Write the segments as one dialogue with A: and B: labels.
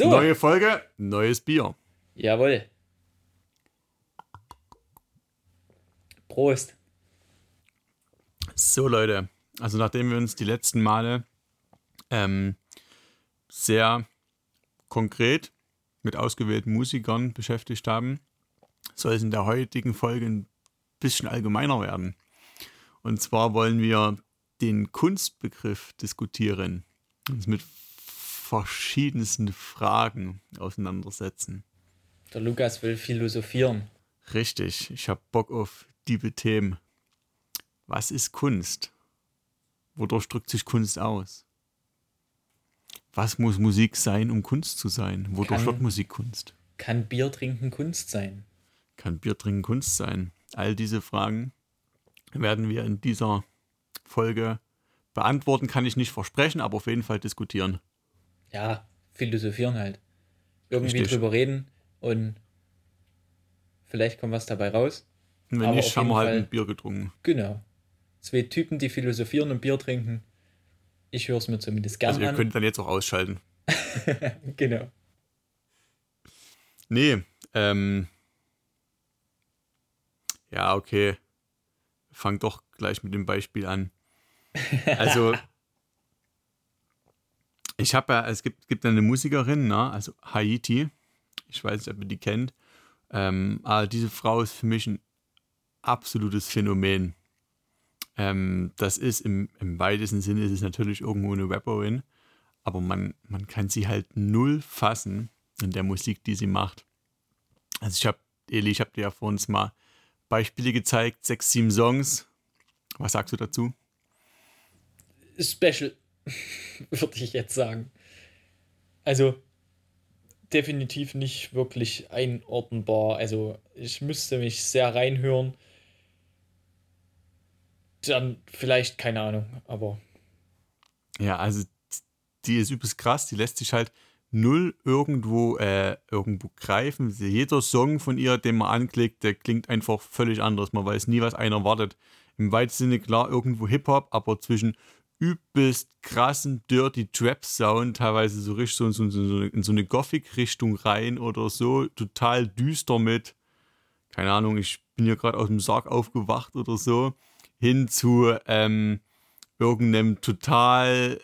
A: So.
B: Neue Folge, neues Bier.
A: Jawohl. Prost.
B: So, Leute. Also, nachdem wir uns die letzten Male ähm, sehr konkret mit ausgewählten Musikern beschäftigt haben, soll es in der heutigen Folge ein bisschen allgemeiner werden. Und zwar wollen wir den Kunstbegriff diskutieren, uns mit verschiedensten Fragen auseinandersetzen.
A: Der Lukas will philosophieren.
B: Richtig, ich habe Bock auf diebe Themen. Was ist Kunst? Wodurch drückt sich Kunst aus? Was muss Musik sein, um Kunst zu sein? Wodurch
A: Kann-
B: wird Musik Kunst?
A: Kann Bier trinken Kunst sein?
B: Kann Bier trinken Kunst sein? All diese Fragen werden wir in dieser Folge beantworten, kann ich nicht versprechen, aber auf jeden Fall diskutieren.
A: Ja, philosophieren halt. Irgendwie
B: Richtig.
A: drüber reden und vielleicht kommt was dabei raus.
B: Wenn
A: Aber
B: nicht, haben wir halt
A: Fall-
B: ein Bier getrunken.
A: Genau. Zwei Typen, die philosophieren und Bier trinken. Ich höre es mir zumindest gern
B: Also ihr
A: an.
B: könnt dann jetzt auch ausschalten.
A: genau.
B: Nee, ähm. Ja, okay. Fang doch gleich mit dem Beispiel an. Also, ich habe ja, es gibt, gibt eine Musikerin, ne? also Haiti. Ich weiß nicht, ob ihr die kennt. Ähm, aber diese Frau ist für mich ein absolutes Phänomen. Ähm, das ist im, im weitesten Sinne ist es natürlich irgendwo eine Rapperin, aber man, man kann sie halt null fassen in der Musik, die sie macht. Also ich habe, Eli, ich habe dir ja vor uns mal Beispiele gezeigt, sechs, sieben Songs. Was sagst du dazu?
A: Special, würde ich jetzt sagen. Also, definitiv nicht wirklich einordnbar. Also, ich müsste mich sehr reinhören. Dann vielleicht, keine Ahnung, aber
B: Ja, also die ist übelst krass, die lässt sich halt null irgendwo, äh, irgendwo greifen. Jeder Song von ihr, den man anklickt, der klingt einfach völlig anders. Man weiß nie, was einer erwartet. Im weitesten Sinne klar irgendwo Hip-Hop, aber zwischen übelst krassen Dirty Trap Sound, teilweise so richtig so, so, so, in so eine Gothic-Richtung rein oder so, total düster mit, keine Ahnung, ich bin hier gerade aus dem Sarg aufgewacht oder so, hin zu ähm, irgendeinem total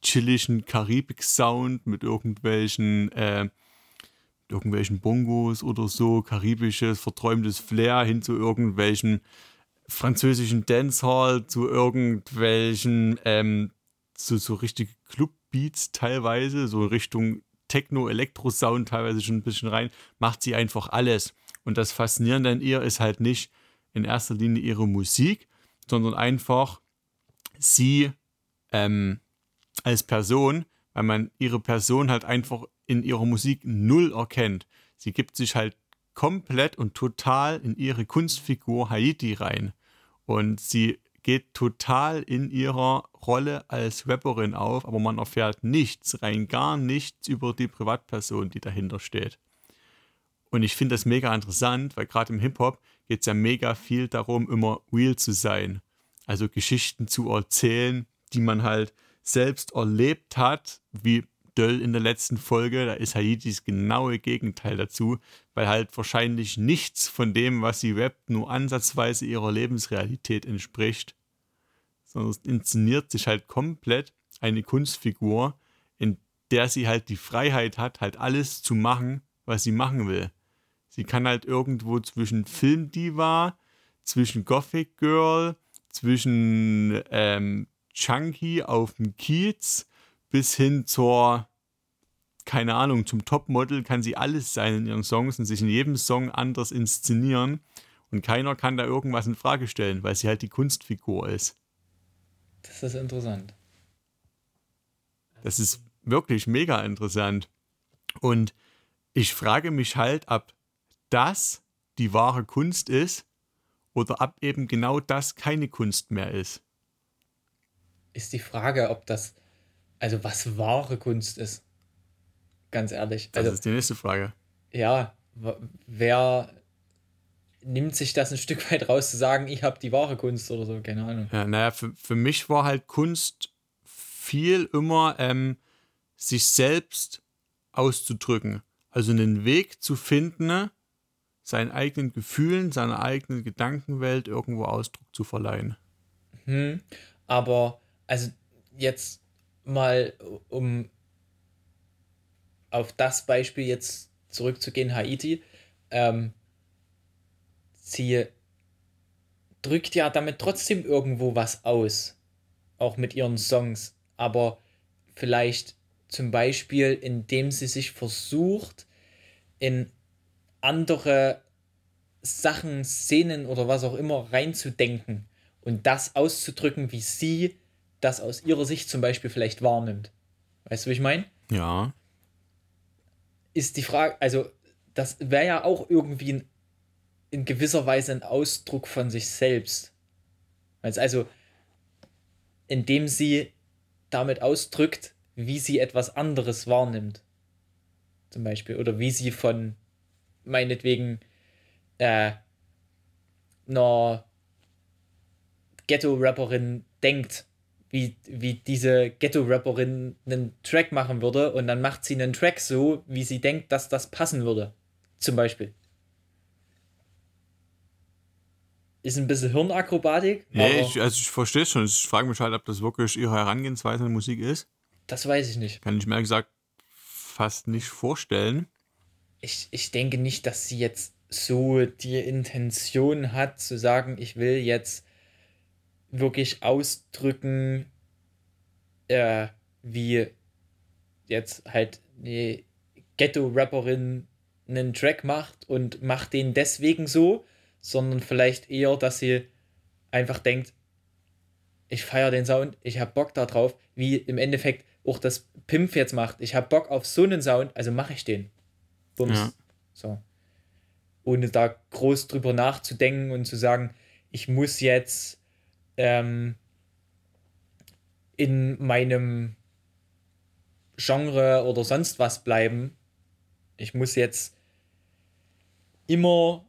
B: chilligen Karibik-Sound mit irgendwelchen, äh, irgendwelchen Bongos oder so, karibisches, verträumtes Flair hin zu irgendwelchen französischen Dancehall, zu irgendwelchen, ähm, so, so richtige Clubbeats teilweise, so Richtung Techno-Elektro-Sound teilweise schon ein bisschen rein, macht sie einfach alles. Und das Faszinierende an ihr ist halt nicht in erster Linie ihre Musik, sondern einfach sie ähm, als Person, weil man ihre Person halt einfach in ihrer Musik null erkennt. Sie gibt sich halt komplett und total in ihre Kunstfigur Haiti rein. Und sie geht total in ihrer Rolle als Rapperin auf, aber man erfährt nichts, rein gar nichts über die Privatperson, die dahinter steht. Und ich finde das mega interessant, weil gerade im Hip-Hop geht es ja mega viel darum, immer real zu sein. Also Geschichten zu erzählen, die man halt selbst erlebt hat, wie Döll in der letzten Folge. Da ist Haiti das genaue Gegenteil dazu, weil halt wahrscheinlich nichts von dem, was sie rappt, nur ansatzweise ihrer Lebensrealität entspricht. Sondern es inszeniert sich halt komplett eine Kunstfigur, in der sie halt die Freiheit hat, halt alles zu machen, was sie machen will. Sie kann halt irgendwo zwischen Filmdiva, zwischen Gothic Girl, zwischen ähm, Chunky auf dem Kiez bis hin zur, keine Ahnung, zum Topmodel kann sie alles sein in ihren Songs und sich in jedem Song anders inszenieren. Und keiner kann da irgendwas in Frage stellen, weil sie halt die Kunstfigur ist.
A: das ist interessant.
B: Das ist wirklich mega interessant. Und ich frage mich halt, ob das die wahre Kunst ist oder ob eben genau das keine Kunst mehr ist.
A: Ist die Frage, ob das, also was wahre Kunst ist. Ganz ehrlich.
B: Das
A: Also,
B: ist die nächste Frage.
A: ja, wer nimmt sich das ein Stück weit raus zu sagen, ich habe die wahre Kunst oder so, keine Ahnung.
B: Ja, naja, für, für mich war halt Kunst viel immer ähm, sich selbst auszudrücken. Also einen Weg zu finden, seinen eigenen Gefühlen, seiner eigenen Gedankenwelt irgendwo Ausdruck zu verleihen.
A: Hm, aber also jetzt mal, um auf das Beispiel jetzt zurückzugehen, Haiti, ähm, sie drückt ja damit trotzdem irgendwo was aus, auch mit ihren Songs, aber vielleicht zum Beispiel, indem sie sich versucht, in andere Sachen, Szenen oder was auch immer reinzudenken und das auszudrücken, wie sie das aus ihrer Sicht zum Beispiel vielleicht wahrnimmt. Weißt du, wie ich meine?
B: Ja.
A: Ist die Frage, also das wäre ja auch irgendwie ein, in gewisser Weise ein Ausdruck von sich selbst. Also, indem sie damit ausdrückt, wie sie etwas anderes wahrnimmt. Zum Beispiel. Oder wie sie von meinetwegen äh, einer Ghetto-Rapperin denkt, wie, wie diese Ghetto-Rapperin einen Track machen würde und dann macht sie einen Track so, wie sie denkt, dass das passen würde. Zum Beispiel. Ist ein bisschen Hirnakrobatik.
B: Nee, ich, also ich verstehe es schon. Ich frage mich halt, ob das wirklich ihre Herangehensweise an Musik ist.
A: Das weiß ich nicht.
B: Kann ich mir gesagt fast nicht vorstellen.
A: Ich, ich denke nicht, dass sie jetzt so die Intention hat, zu sagen, ich will jetzt wirklich ausdrücken, äh, wie jetzt halt eine Ghetto-Rapperin einen Track macht und macht den deswegen so, sondern vielleicht eher, dass sie einfach denkt, ich feiere den Sound, ich habe Bock darauf, wie im Endeffekt auch das Pimp jetzt macht. Ich habe Bock auf so einen Sound, also mache ich den. Bums. Ja. So. Ohne da groß drüber nachzudenken und zu sagen, ich muss jetzt ähm, in meinem Genre oder sonst was bleiben. Ich muss jetzt immer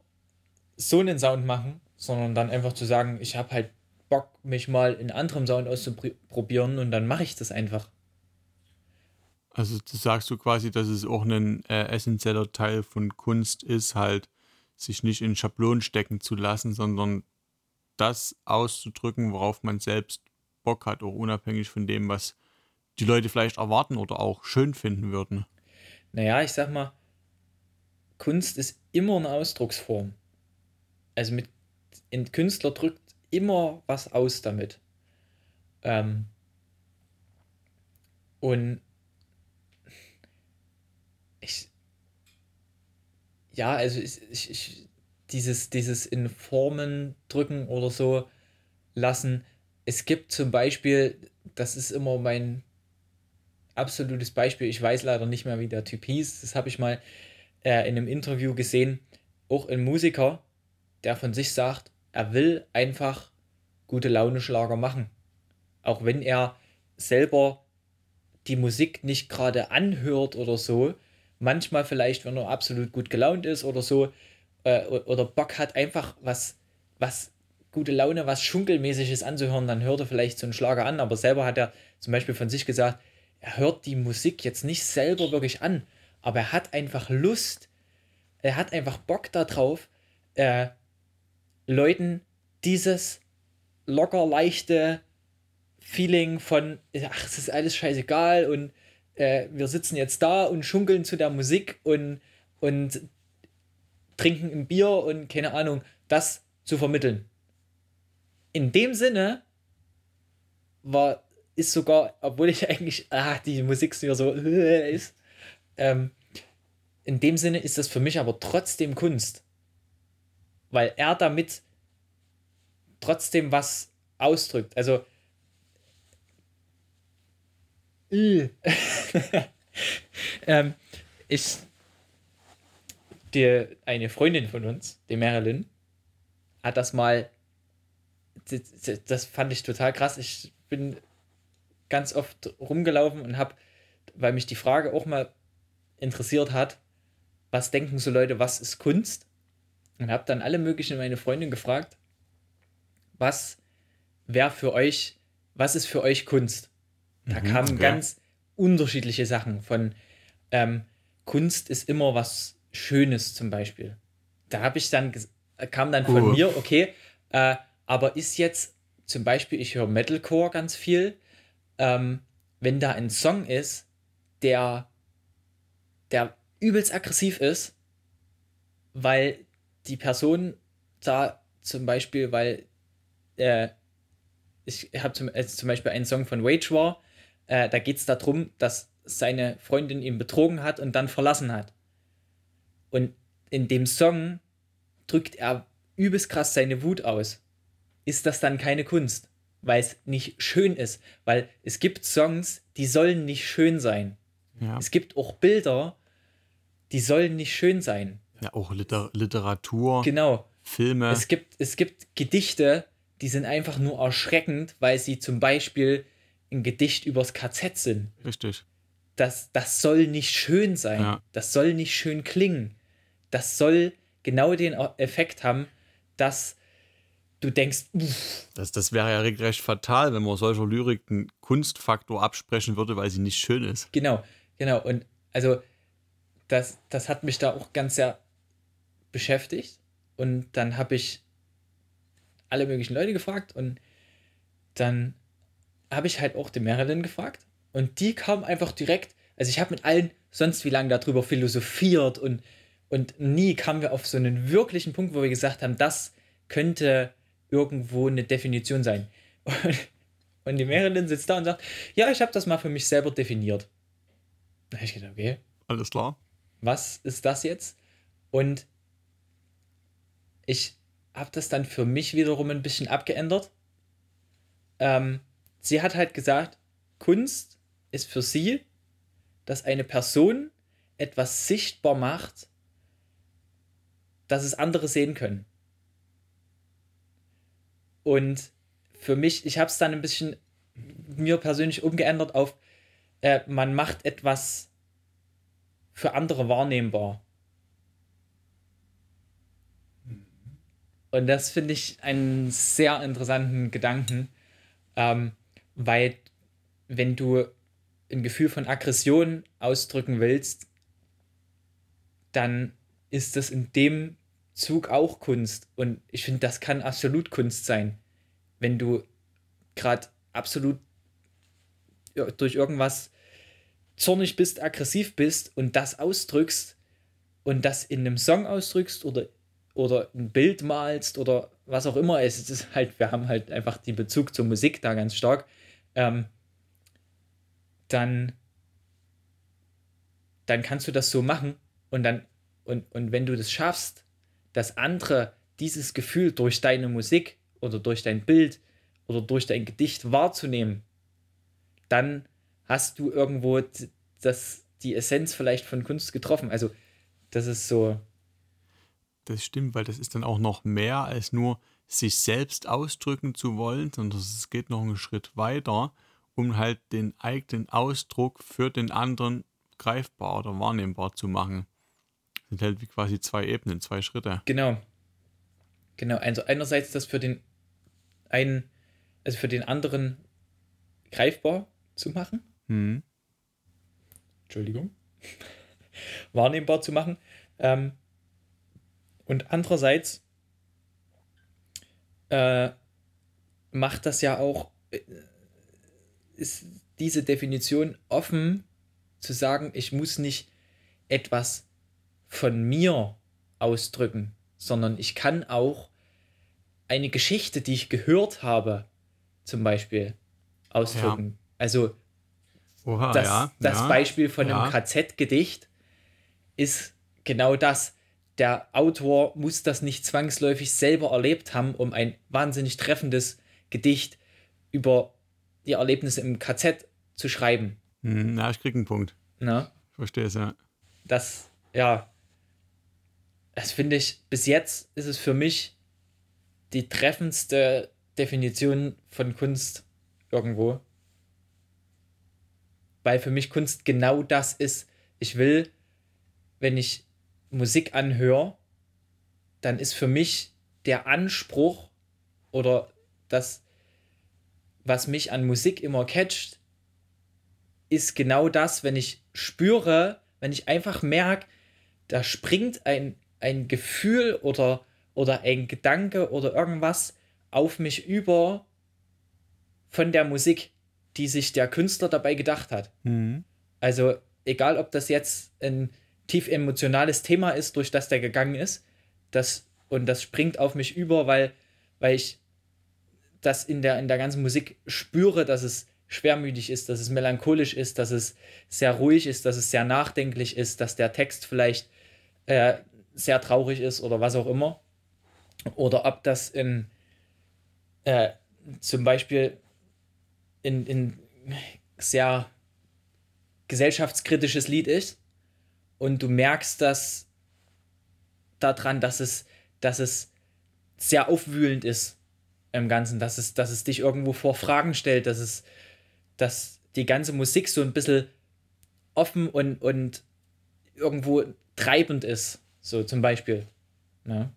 A: so einen Sound machen, sondern dann einfach zu sagen, ich habe halt Bock, mich mal in anderem Sound auszuprobieren und dann mache ich das einfach.
B: Also das sagst du quasi, dass es auch ein äh, essentieller Teil von Kunst ist, halt sich nicht in Schablonen stecken zu lassen, sondern das auszudrücken, worauf man selbst Bock hat, auch unabhängig von dem, was die Leute vielleicht erwarten oder auch schön finden würden.
A: Naja, ich sag mal, Kunst ist immer eine Ausdrucksform. Also mit ein Künstler drückt immer was aus damit. Ähm, und ich, ja, also ich, ich, ich, dieses, dieses in Formen drücken oder so lassen. Es gibt zum Beispiel, das ist immer mein absolutes Beispiel, ich weiß leider nicht mehr, wie der Typ hieß, das habe ich mal äh, in einem Interview gesehen, auch ein Musiker, der von sich sagt, er will einfach gute Laune Schlager machen. Auch wenn er selber die Musik nicht gerade anhört oder so, manchmal vielleicht, wenn er absolut gut gelaunt ist oder so, äh, oder Bock hat, einfach was, was gute Laune, was Schunkelmäßiges anzuhören, dann hört er vielleicht so einen Schlager an, aber selber hat er zum Beispiel von sich gesagt, er hört die Musik jetzt nicht selber wirklich an, aber er hat einfach Lust, er hat einfach Bock darauf, äh, Leuten dieses locker leichte Feeling von, ach, es ist alles scheißegal und äh, wir sitzen jetzt da und schunkeln zu der Musik und, und trinken ein Bier und keine Ahnung, das zu vermitteln. In dem Sinne war, ist sogar, obwohl ich eigentlich, ah, die Musik so äh, ist, ähm, in dem Sinne ist das für mich aber trotzdem Kunst. Weil er damit trotzdem was ausdrückt. Also. ähm, ich. Die, eine Freundin von uns, die Marilyn, hat das mal. Das, fand ich total krass. Ich bin ganz oft rumgelaufen und habe, weil mich die Frage auch mal interessiert hat, was denken so Leute, was ist Kunst? Und habe dann alle möglichen meine Freundin gefragt, was wäre für euch, was ist für euch Kunst? Da mhm, kamen okay. ganz unterschiedliche Sachen. Von ähm, Kunst ist immer was Schönes zum Beispiel. Da habe ich dann, kam dann von
B: Uh.
A: mir, okay, äh, aber ist jetzt zum Beispiel, ich höre Metalcore ganz viel, ähm, wenn da ein Song ist, der, der übelst aggressiv ist, weil die Person da zum Beispiel, weil äh, ich habe zum, äh, zum Beispiel einen Song von Wage War, äh, da geht es darum, dass seine Freundin ihn betrogen hat und dann verlassen hat. Und in dem Song drückt er übelst krass seine Wut aus. Ist das dann keine Kunst? Weil es nicht schön ist. Weil es gibt Songs, die sollen nicht schön sein.
B: Ja.
A: Es gibt auch Bilder, die sollen nicht schön sein.
B: ja, auch Liter Literatur,
A: Genau.
B: Filme.
A: Es gibt, es gibt Gedichte, die sind einfach nur erschreckend, weil sie zum Beispiel ein Gedicht übers KZ sind.
B: Richtig.
A: Das, das soll nicht schön sein.
B: Ja.
A: Das soll nicht schön klingen. Das soll genau den Effekt haben, dass du denkst, uff,
B: Das, das wäre ja regelrecht fatal, wenn man solcher Lyrik einen Kunstfaktor absprechen würde, weil sie nicht schön ist.
A: genau, genau. Und also das, das hat mich da auch ganz sehr beschäftigt. Und dann habe ich alle möglichen Leute gefragt und dann habe ich halt auch die Marilyn gefragt und die kam einfach direkt, also ich habe mit allen sonst wie lange darüber philosophiert und, und nie kamen wir auf so einen wirklichen Punkt, wo wir gesagt haben, das könnte irgendwo eine Definition sein. Und, und die Marilyn sitzt da und sagt, ja, ich habe das mal für mich selber definiert. Da habe ich gedacht, okay,
B: Alles klar?
A: was ist das jetzt? Und ich habe das dann für mich wiederum ein bisschen abgeändert. Ähm, sie hat halt gesagt, Kunst ist für sie, dass eine Person etwas sichtbar macht, dass es andere sehen können. Und für mich, ich habe es dann ein bisschen mir persönlich umgeändert auf, äh, man macht etwas für andere wahrnehmbar. Und das finde ich einen sehr interessanten Gedanken, ähm, weil wenn du ein Gefühl von Aggression ausdrücken willst, dann ist das in dem Zug auch Kunst. Und ich finde, das kann absolut Kunst sein, wenn du gerade absolut durch irgendwas zornig bist, aggressiv bist und das ausdrückst und das in einem Song ausdrückst oder, oder ein Bild malst oder was auch immer es ist halt, wir haben halt einfach den Bezug zur Musik da ganz stark, ähm, dann, dann kannst du das so machen und dann, und, und wenn du das schaffst, dass andere dieses Gefühl durch deine Musik oder durch dein Bild oder durch dein Gedicht wahrzunehmen, dann hast du irgendwo das, die Essenz vielleicht von Kunst getroffen. Also, das ist so,
B: Das stimmt, weil das ist dann auch noch mehr als nur sich selbst ausdrücken zu wollen, sondern es geht noch einen Schritt weiter, um halt den eigenen Ausdruck für den anderen greifbar oder wahrnehmbar zu machen. Das sind halt wie quasi zwei Ebenen, zwei Schritte.
A: genau. Genau, also einerseits das für den einen, also für den anderen greifbar zu machen,
B: Hm.
A: Entschuldigung, wahrnehmbar zu machen. Ähm, und andererseits äh, macht das ja auch, äh, ist diese Definition offen zu sagen, ich muss nicht etwas von mir ausdrücken, sondern ich kann auch eine Geschichte, die ich gehört habe, zum Beispiel ausdrücken. Also
B: Oha,
A: das,
B: ja.
A: das
B: ja,
A: Beispiel von
B: ja.
A: einem KZ-Gedicht ist genau das. Der Autor muss das nicht zwangsläufig selber erlebt haben, um ein wahnsinnig treffendes Gedicht über die Erlebnisse im KZ zu schreiben.
B: Hm, ja, ich krieg einen Punkt. Ich verstehe es, ja.
A: Das, ja, das finde ich, bis jetzt ist es für mich die treffendste Definition von Kunst irgendwo. Weil für mich Kunst genau das ist. Ich will, wenn ich Musik anhöre, dann ist für mich der Anspruch oder das, was mich an Musik immer catcht, ist genau das, wenn ich spüre, wenn ich einfach merke, da springt ein, ein Gefühl oder, oder ein Gedanke oder irgendwas auf mich über von der Musik, die sich der Künstler dabei gedacht hat. Mhm. Also egal, ob das jetzt ein tief emotionales Thema ist, durch das der gegangen ist, das, und das springt auf mich über, weil, weil ich das in der, in der ganzen Musik spüre, dass es schwermütig ist, dass es melancholisch ist, dass es sehr ruhig ist, dass es sehr nachdenklich ist, dass der Text vielleicht äh, sehr traurig ist oder was auch immer. Oder ob das in äh, zum Beispiel in, in sehr gesellschaftskritisches Lied ist und du merkst das daran, dass es, dass es sehr aufwühlend ist im Ganzen, dass es, dass es dich irgendwo vor Fragen stellt, dass es, dass die ganze Musik so ein bisschen offen und, und irgendwo treibend ist, so zum Beispiel. Ne?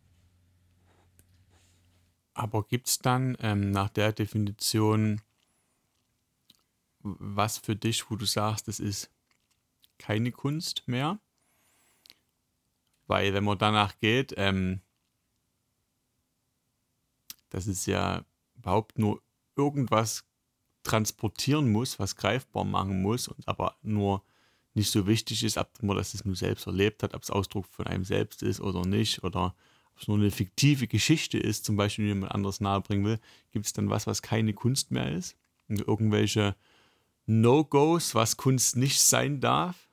B: Aber gibt es dann ähm, nach der Definition was für dich, wo du sagst, das ist keine Kunst mehr? Weil wenn man danach geht, ähm, dass es ja überhaupt nur irgendwas transportieren muss, was greifbar machen muss, und aber nur nicht so wichtig ist, ob man das nur selbst erlebt hat, ob es Ausdruck von einem selbst ist oder nicht, oder ob es nur eine fiktive Geschichte ist, zum Beispiel jemand anderes nahebringen will, gibt es dann was, was keine Kunst mehr ist? Und irgendwelche No-Gos, was Kunst nicht sein darf?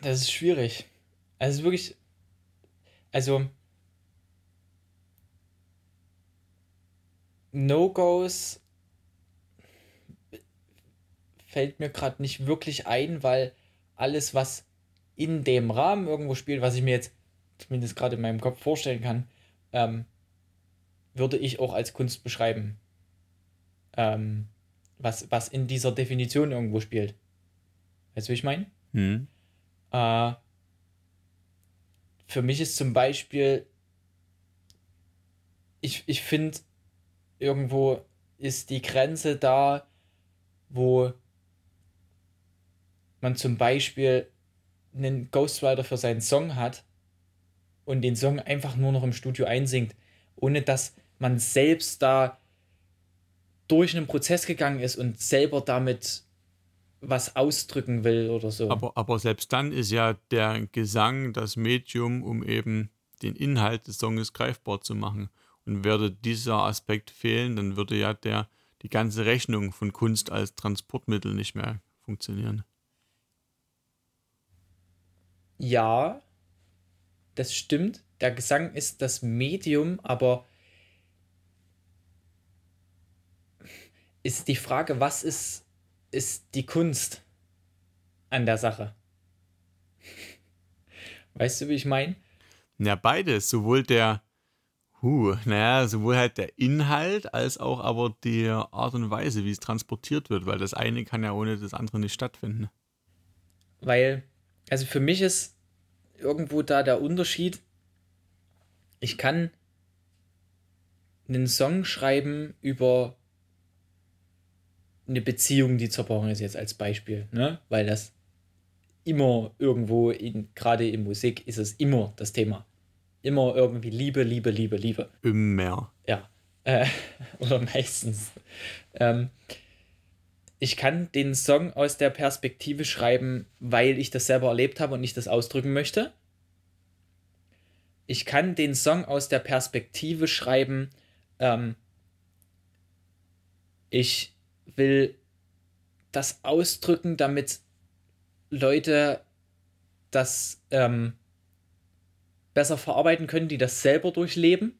A: Das ist schwierig. Also wirklich, also No-Gos fällt mir gerade nicht wirklich ein, weil alles, was in dem Rahmen irgendwo spielt, was ich mir jetzt zumindest gerade in meinem Kopf vorstellen kann, ähm, würde ich auch als Kunst beschreiben. Ähm, was, was in dieser Definition irgendwo spielt. Weißt du, wie ich meine? Hm. Äh, für mich ist zum Beispiel, ich, ich finde, irgendwo ist die Grenze da, wo man zum Beispiel einen Ghostwriter für seinen Song hat und den Song einfach nur noch im Studio einsingt, ohne dass man selbst da durch einen Prozess gegangen ist und selber damit was ausdrücken will oder so.
B: Aber, aber selbst dann ist ja der Gesang das Medium, um eben den Inhalt des Songs greifbar zu machen. Und würde dieser Aspekt fehlen, dann würde ja der, die ganze Rechnung von Kunst als Transportmittel nicht mehr funktionieren.
A: Ja, das stimmt. Der Gesang ist das Medium, aber ist die Frage, was ist, ist die Kunst an der Sache? Weißt du, wie ich meine?
B: Ja, beides. Sowohl der, huh, naja, sowohl halt der Inhalt als auch aber die Art und Weise, wie es transportiert wird, weil das eine kann ja ohne das andere nicht stattfinden.
A: Weil, also für mich ist irgendwo da der Unterschied, ich kann einen Song schreiben über eine Beziehung, die zerbrochen ist, jetzt als Beispiel, ne? Weil das immer irgendwo, in, gerade in Musik, ist es immer das Thema immer irgendwie Liebe, Liebe, Liebe, Liebe.
B: Immer.
A: Ja. Äh, oder meistens. Ähm, ich kann den Song aus der Perspektive schreiben, weil ich das selber erlebt habe und ich das ausdrücken möchte. Ich kann den Song aus der Perspektive schreiben, ähm, ich will das ausdrücken, damit Leute das ähm, besser verarbeiten können, die das selber durchleben.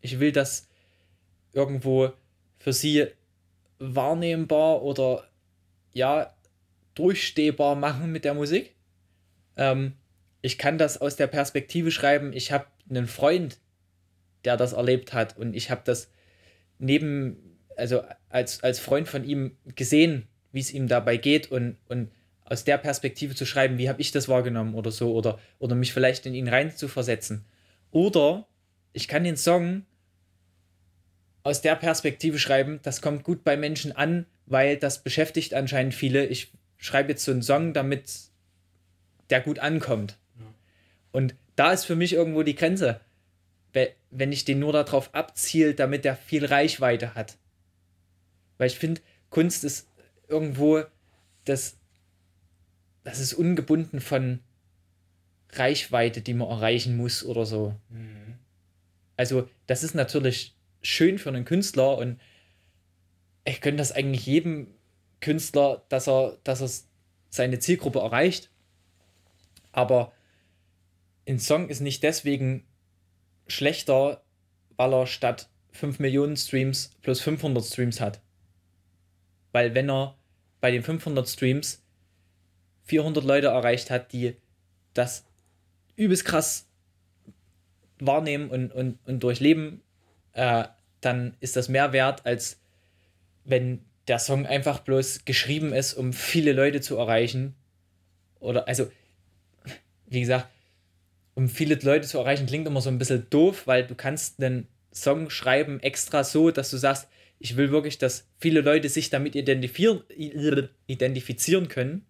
A: Ich will das irgendwo für sie wahrnehmbar oder ja, durchstehbar machen mit der Musik. Ähm, ich kann das aus der Perspektive schreiben, ich habe einen Freund, der das erlebt hat und ich habe das neben, also als, als Freund von ihm gesehen, wie es ihm dabei geht und, und aus der Perspektive zu schreiben, wie habe ich das wahrgenommen oder so, oder, oder mich vielleicht in ihn rein zu versetzen. Oder ich kann den Song aus der Perspektive schreiben, das kommt gut bei Menschen an, weil das beschäftigt anscheinend viele. Ich schreibe jetzt so einen Song, damit der gut ankommt. Ja. Und da ist für mich irgendwo die Grenze, wenn ich den nur darauf abziele, damit der viel Reichweite hat. Weil ich finde, Kunst ist irgendwo das, das ist ungebunden von Reichweite, die man erreichen muss oder so. Mhm. Also, das ist natürlich schön für einen Künstler und ich könnte das eigentlich jedem Künstler, dass er, dass er seine Zielgruppe erreicht. Aber ein Song ist nicht deswegen schlechter, weil er statt 5 Millionen Streams plus 500 Streams hat. Weil wenn er bei den 500 Streams 400 Leute erreicht hat, die das übelst krass wahrnehmen und, und, und durchleben, äh, dann ist das mehr wert, als wenn der Song einfach bloß geschrieben ist, um viele Leute zu erreichen. Oder, also, wie gesagt, um viele Leute zu erreichen, klingt immer so ein bisschen doof, weil du kannst einen Song schreiben extra so, dass du sagst, ich will wirklich, dass viele Leute sich damit identifizieren, identifizieren können,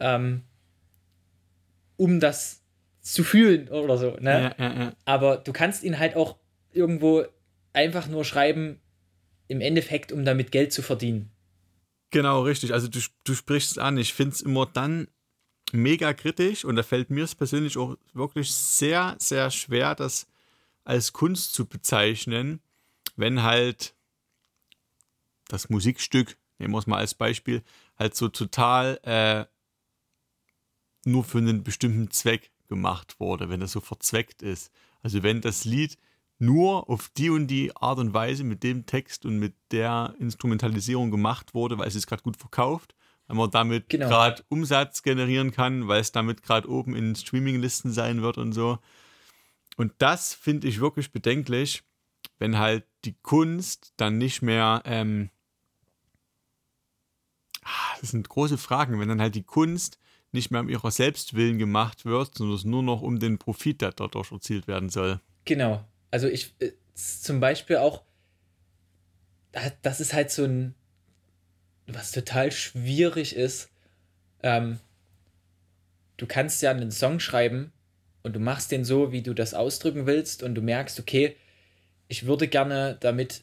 A: ähm, um das zu fühlen oder so. Ne? Ja, ja, ja. Aber du kannst ihn halt auch irgendwo einfach nur schreiben, im Endeffekt, um damit Geld zu verdienen.
B: Genau, richtig. Also du, du sprichst es an. Ich finde es immer dann mega kritisch und da fällt mir es persönlich auch wirklich sehr, sehr schwer, das als Kunst zu bezeichnen, wenn halt das Musikstück, nehmen wir es mal als Beispiel, halt so total äh, nur für einen bestimmten Zweck gemacht wurde, wenn das so verzweckt ist. Also wenn das Lied nur auf die und die Art und Weise mit dem Text und mit der Instrumentalisierung gemacht wurde, weil es ist gerade gut verkauft, weil man damit genau. gerade Umsatz generieren kann, weil es damit gerade oben in Streaminglisten sein wird und so. Und das finde ich wirklich bedenklich, wenn halt die Kunst dann nicht mehr ähm, Ah, das sind große Fragen, wenn dann halt die Kunst nicht mehr um ihrer Selbstwillen gemacht wird, sondern es nur noch um den Profit, der dadurch erzielt werden soll.
A: Genau. Also ich äh, zum Beispiel auch, das ist halt so ein, was total schwierig ist. Ähm, du kannst ja einen Song schreiben und du machst den so, wie du das ausdrücken willst und du merkst, okay, ich würde gerne damit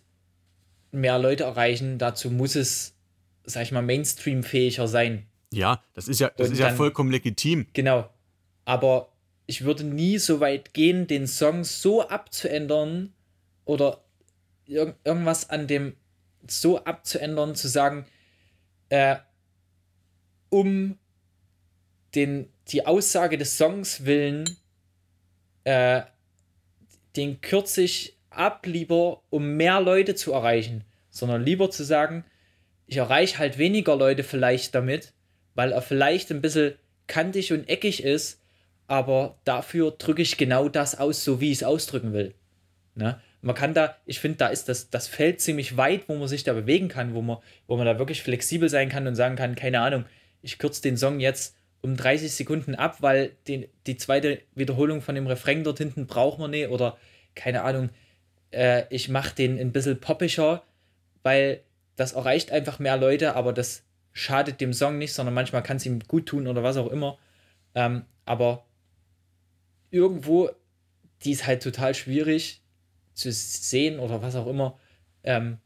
A: mehr Leute erreichen, dazu muss es sag ich mal, Mainstream-fähiger sein.
B: Ja, das ist ja, das ist dann, ja vollkommen legitim.
A: Genau. Aber ich würde nie so weit gehen, den Song so abzuändern oder ir irgendwas an dem so abzuändern, zu sagen, äh, um den, die Aussage des Songs willen, äh, den kürze ich ab lieber, um mehr Leute zu erreichen, sondern lieber zu sagen, ich erreiche halt weniger Leute vielleicht damit, weil er vielleicht ein bisschen kantig und eckig ist, aber dafür drücke ich genau das aus, so wie ich es ausdrücken will. Ne? Man kann da, ich finde, da ist das, das Feld ziemlich weit, wo man sich da bewegen kann, wo man, wo man da wirklich flexibel sein kann und sagen kann, keine Ahnung, ich kürze den Song jetzt um 30 Sekunden ab, weil den, die zweite Wiederholung von dem Refrain dort hinten braucht man nicht oder keine Ahnung, äh, ich mache den ein bisschen poppischer, weil das erreicht einfach mehr Leute, aber das schadet dem Song nicht, sondern manchmal kann es ihm gut tun oder was auch immer. Ähm, aber irgendwo, die ist halt total schwierig zu sehen oder was auch immer. Ähm,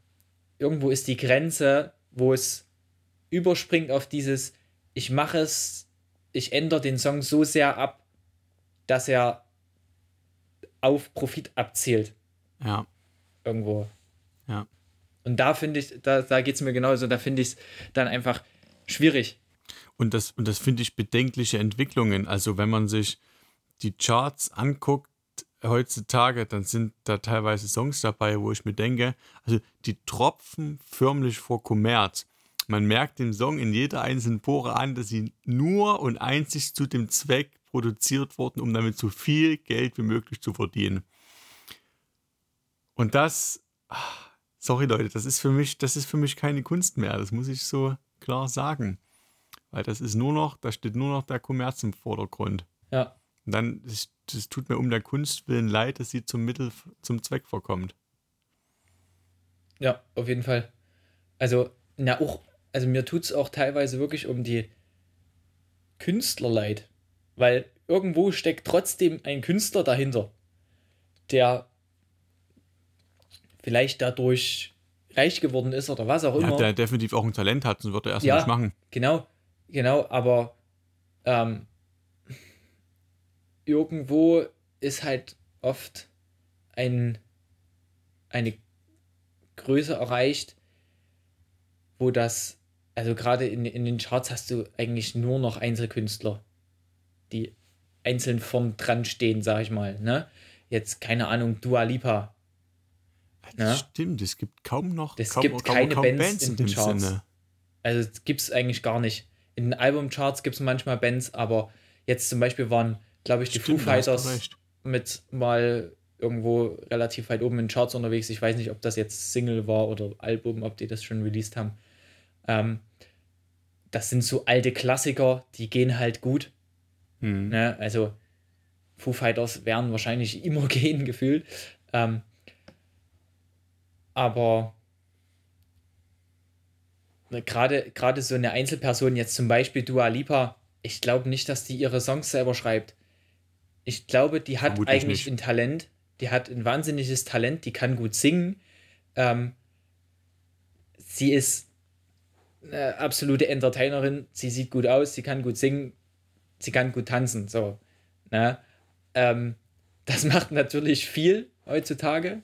A: irgendwo ist die Grenze, wo es überspringt auf dieses, ich mache es, ich ändere den Song so sehr ab, dass er auf Profit abzielt.
B: Ja.
A: Irgendwo.
B: Ja.
A: Und da finde ich, da, da geht es mir genauso, da finde ich es dann einfach schwierig.
B: Und das, und das finde ich bedenkliche Entwicklungen. Also wenn man sich die Charts anguckt heutzutage, dann sind da teilweise Songs dabei, wo ich mir denke, also die tropfen förmlich vor Kommerz. Man merkt dem Song in jeder einzelnen Pore an, dass sie nur und einzig zu dem Zweck produziert wurden, um damit so viel Geld wie möglich zu verdienen. Und das, sorry Leute, das ist für mich, das ist für mich keine Kunst mehr. Das muss ich so klar sagen. Weil das ist nur noch, da steht nur noch der Kommerz im Vordergrund.
A: Ja.
B: Und dann, das tut mir um der Kunst willen leid, dass sie zum Mittel, zum Zweck verkommt.
A: Ja, auf jeden Fall. Also, na auch, also mir tut es auch teilweise wirklich um die Künstler leid. Weil irgendwo steckt trotzdem ein Künstler dahinter, der vielleicht dadurch reich geworden ist oder was auch immer.
B: Ja, der definitiv auch ein Talent hat, sonst würde er erst
A: Ja.
B: nicht machen.
A: Genau, genau, aber ähm, irgendwo ist halt oft ein, eine Größe erreicht, wo das, also gerade in, in den Charts hast du eigentlich nur noch Einzelkünstler, die einzeln vorn dran stehen, sag ich mal. Ne? Jetzt, keine Ahnung, Dua Lipa.
B: Das
A: Ja.
B: stimmt, es gibt kaum noch
A: Es
B: kaum,
A: gibt
B: kaum,
A: keine
B: kaum
A: Bands
B: Bands
A: in den Charts.
B: Sinne.
A: Also gibt es eigentlich gar nicht. In den Albumcharts gibt es manchmal Bands, aber jetzt zum Beispiel waren, glaube ich, die
B: Stimmt,
A: Foo Fighters mit mal irgendwo relativ weit oben in den Charts unterwegs. Ich weiß nicht, ob das jetzt Single war oder Album, ob die das schon released haben. Ähm, das sind so alte Klassiker, die gehen halt gut.
B: Hm.
A: Ne? Also Foo Fighters werden wahrscheinlich immer gehen, gefühlt. Ähm, aber ne, gerade gerade so eine Einzelperson, jetzt zum Beispiel Dua Lipa, ich glaube nicht, dass die ihre Songs selber schreibt. Ich glaube, die hat
B: Vermutlich
A: eigentlich
B: nicht.
A: ein Talent, die hat ein wahnsinniges Talent, die kann gut singen. Ähm, sie ist eine absolute Entertainerin, sie sieht gut aus, sie kann gut singen, sie kann gut tanzen. So. Ne? Ähm, das macht natürlich viel heutzutage.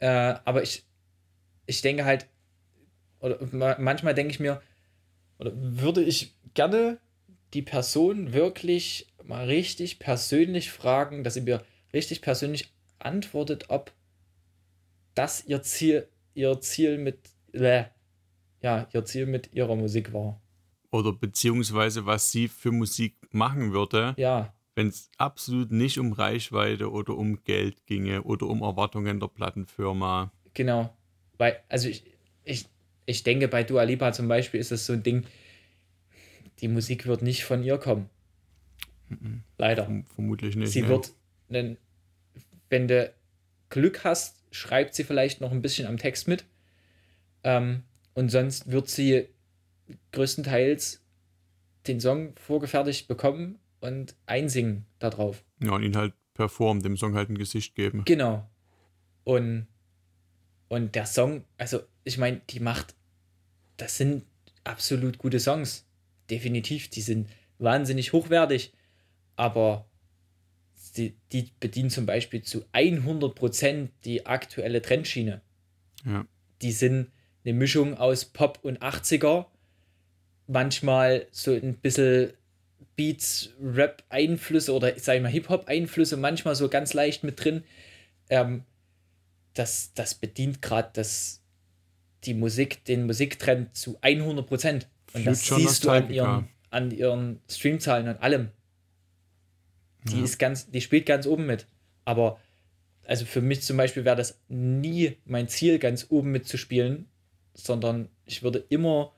A: Äh, aber ich, ich denke halt, oder ma- manchmal denke ich mir, oder würde ich gerne die Person wirklich mal richtig persönlich fragen, dass sie mir richtig persönlich antwortet, ob das ihr Ziel, ihr Ziel mit, äh, ja, ihr Ziel mit ihrer Musik war.
B: Oder beziehungsweise was sie für Musik machen würde,
A: Ja,
B: wenn es absolut nicht um Reichweite oder um Geld ginge oder um Erwartungen der Plattenfirma.
A: Genau. Weil, also ich, ich, ich denke, bei Dua Lipa zum Beispiel ist das so ein Ding, die Musik wird nicht von ihr kommen. Leider.
B: Verm- Vermutlich nicht.
A: Sie
B: ne?
A: wird, nen- wenn du Glück hast, schreibt sie vielleicht noch ein bisschen am Text mit. Ähm, und sonst wird sie größtenteils den Song vorgefertigt bekommen und einsingen darauf.
B: Ja, und ihn halt performen, dem Song halt ein Gesicht geben.
A: Genau. Und, und der Song, also ich meine, die macht, das sind absolut gute Songs. Definitiv, die sind wahnsinnig hochwertig. Aber die, die bedienen zum Beispiel zu 100% die aktuelle Trendschiene.
B: Ja.
A: Die sind eine Mischung aus Pop und 80er. Manchmal so ein bisschen Beats, Rap-Einflüsse oder sag ich mal Hip-Hop-Einflüsse, manchmal so ganz leicht mit drin. Ähm, das, das bedient gerade das, die Musik, den Musiktrend zu 100 Prozent. Und das
B: Future
A: siehst du an ihren, an ihren Streamzahlen und allem. Die
B: Ja.
A: ist ganz, die spielt ganz oben mit. Aber also für mich zum Beispiel wäre das nie mein Ziel, ganz oben mitzuspielen, sondern ich würde immer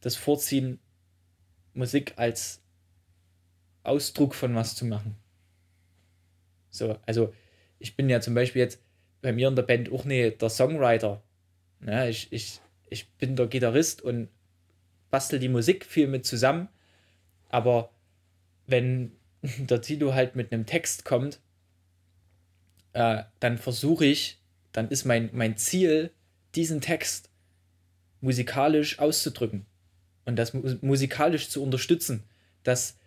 A: das vorziehen, Musik als Ausdruck von was zu machen. So, also ich bin ja zum Beispiel jetzt bei mir in der Band auch nicht der Songwriter. Ja, ich, ich, ich bin der Gitarrist und bastel die Musik viel mit zusammen. Aber wenn der Tilo halt mit einem Text kommt, äh, dann versuche ich, dann ist mein, mein Ziel, diesen Text musikalisch auszudrücken und das mu musikalisch zu unterstützen, dass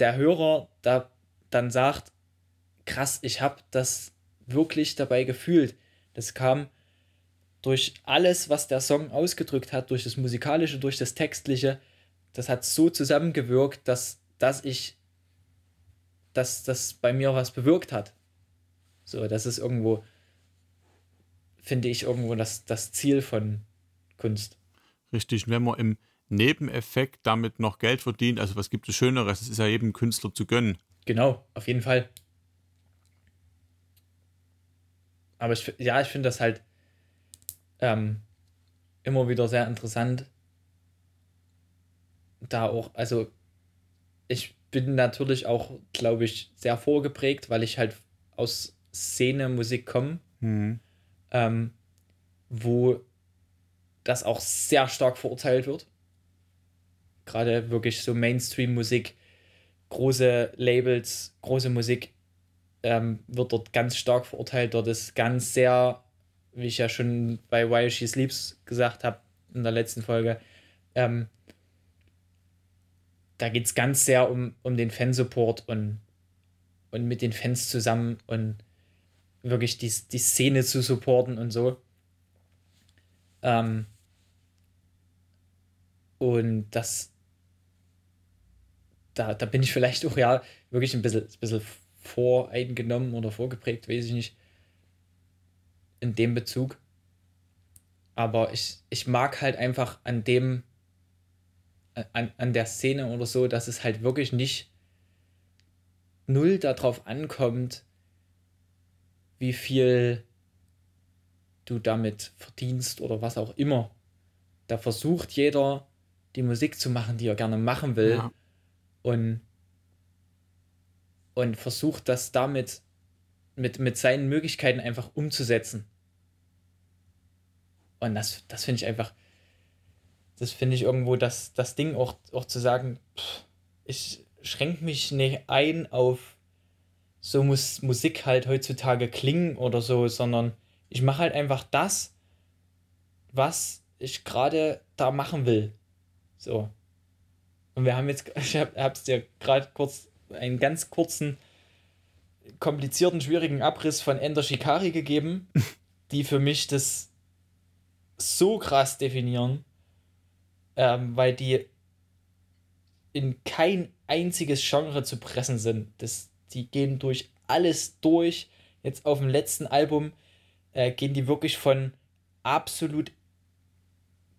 A: der Hörer da dann sagt, krass, ich habe das wirklich dabei gefühlt. Das kam durch alles, was der Song ausgedrückt hat, durch das Musikalische, durch das Textliche, das hat so zusammengewirkt, dass, dass ich, dass das bei mir was bewirkt hat. So, das ist irgendwo, finde ich, irgendwo das, das Ziel von Kunst.
B: Richtig, wenn man im Nebeneffekt damit noch Geld verdient, also was gibt es Schöneres? Es ist ja jedem Künstler zu gönnen.
A: Genau, auf jeden Fall. Aber ich, ja, ich finde das halt ähm, immer wieder sehr interessant. Da auch, also ich bin natürlich auch, glaube ich, sehr vorgeprägt, weil ich halt aus Szene Musik komme.
B: Hm.
A: Ähm, wo das auch sehr stark verurteilt wird. Gerade wirklich so Mainstream-Musik, große Labels, große Musik ähm, wird dort ganz stark verurteilt. Dort ist ganz sehr, wie ich ja schon bei Why She Sleeps gesagt habe in der letzten Folge, ähm, da geht es ganz sehr um, um den Fansupport und, und mit den Fans zusammen und wirklich die, die Szene zu supporten und so. Ähm, und das, da, da bin ich vielleicht auch ja wirklich ein bisschen, ein bisschen voreingenommen oder vorgeprägt, weiß ich nicht, in dem Bezug. Aber ich, ich mag halt einfach an dem, an, an der Szene oder so, dass es halt wirklich nicht null darauf ankommt, wie viel du damit verdienst oder was auch immer. Da versucht jeder, die Musik zu machen, die er gerne machen will. Ja. Und, und versucht das damit mit, mit seinen Möglichkeiten einfach umzusetzen. Und das, das finde ich einfach, das finde ich irgendwo das, das Ding auch, auch zu sagen, pff, ich schränke mich nicht ein auf so muss Musik halt heutzutage klingen oder so, sondern ich mache halt einfach das, was ich gerade da machen will. So. Und wir haben jetzt, ich habe es dir gerade kurz einen ganz kurzen, komplizierten, schwierigen Abriss von Ender Shikari gegeben, die für mich das so krass definieren, ähm, weil die in kein einziges Genre zu pressen sind. Das, die gehen durch alles durch. Jetzt auf dem letzten Album äh, gehen die wirklich von absolut